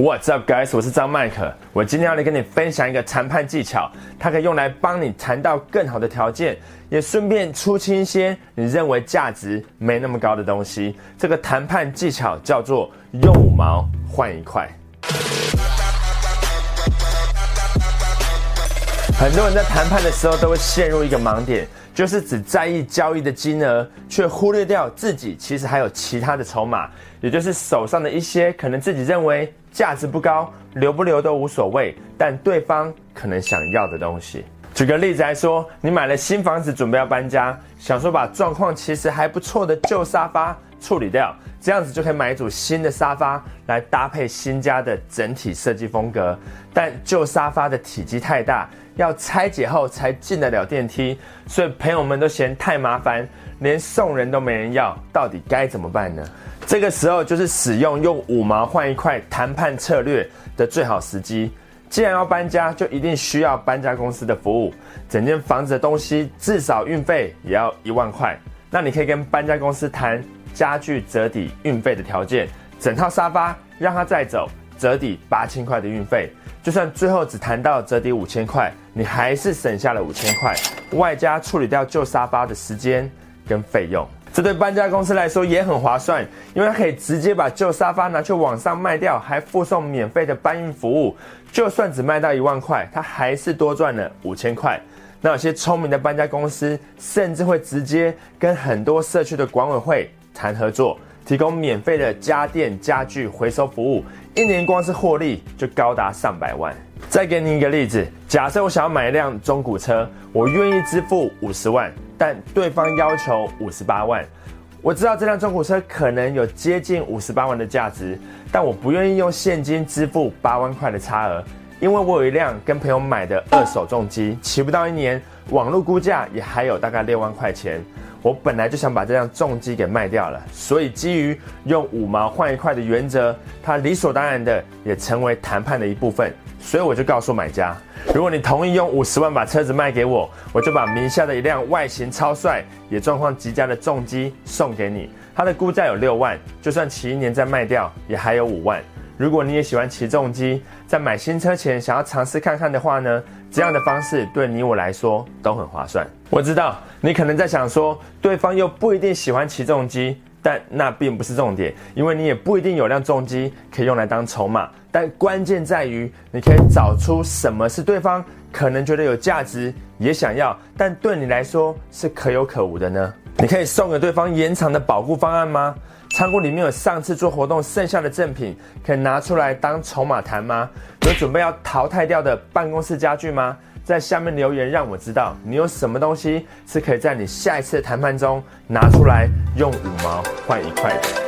What's up, guys？我是张麦克。我今天要来跟你分享一个谈判技巧，它可以用来帮你谈到更好的条件，也顺便出清一些你认为价值没那么高的东西。这个谈判技巧叫做用五毛换一块。很多人在谈判的时候都会陷入一个盲点，就是只在意交易的金额，却忽略掉自己其实还有其他的筹码，也就是手上的一些可能自己认为价值不高、留不留都无所谓，但对方可能想要的东西。举个例子来说，你买了新房子，准备要搬家，想说把状况其实还不错的旧沙发处理掉，这样子就可以买一组新的沙发来搭配新家的整体设计风格，但旧沙发的体积太大。要拆解后才进得了电梯，所以朋友们都嫌太麻烦，连送人都没人要，到底该怎么办呢？这个时候就是使用用五毛换一块谈判策略的最好时机。既然要搬家，就一定需要搬家公司的服务，整间房子的东西至少运费也要一万块，那你可以跟搬家公司谈家具折抵运费的条件，整套沙发让他再走，折抵八千块的运费。就算最后只谈到折抵五千块，你还是省下了五千块，外加处理掉旧沙发的时间跟费用，这对搬家公司来说也很划算，因为它可以直接把旧沙发拿去网上卖掉，还附送免费的搬运服务。就算只卖到一万块，它还是多赚了五千块。那有些聪明的搬家公司，甚至会直接跟很多社区的管委会谈合作。提供免费的家电家具回收服务，一年光是获利就高达上百万。再给你一个例子，假设我想要买一辆中古车，我愿意支付五十万，但对方要求五十八万。我知道这辆中古车可能有接近五十八万的价值，但我不愿意用现金支付八万块的差额，因为我有一辆跟朋友买的二手重机，骑不到一年，网络估价也还有大概六万块钱。我本来就想把这辆重机给卖掉了，所以基于用五毛换一块的原则，它理所当然的也成为谈判的一部分。所以我就告诉买家，如果你同意用五十万把车子卖给我，我就把名下的一辆外形超帅、也状况极佳的重机送给你。它的估价有六万，就算骑一年再卖掉，也还有五万。如果你也喜欢骑重机，在买新车前想要尝试看看的话呢？这样的方式对你我来说都很划算。我知道你可能在想说，对方又不一定喜欢骑重机，但那并不是重点，因为你也不一定有辆重机可以用来当筹码。但关键在于，你可以找出什么是对方可能觉得有价值，也想要，但对你来说是可有可无的呢？你可以送给对方延长的保护方案吗？仓库里面有上次做活动剩下的赠品，可以拿出来当筹码谈吗？有准备要淘汰掉的办公室家具吗？在下面留言让我知道你有什么东西是可以在你下一次谈判中拿出来用五毛换一块的。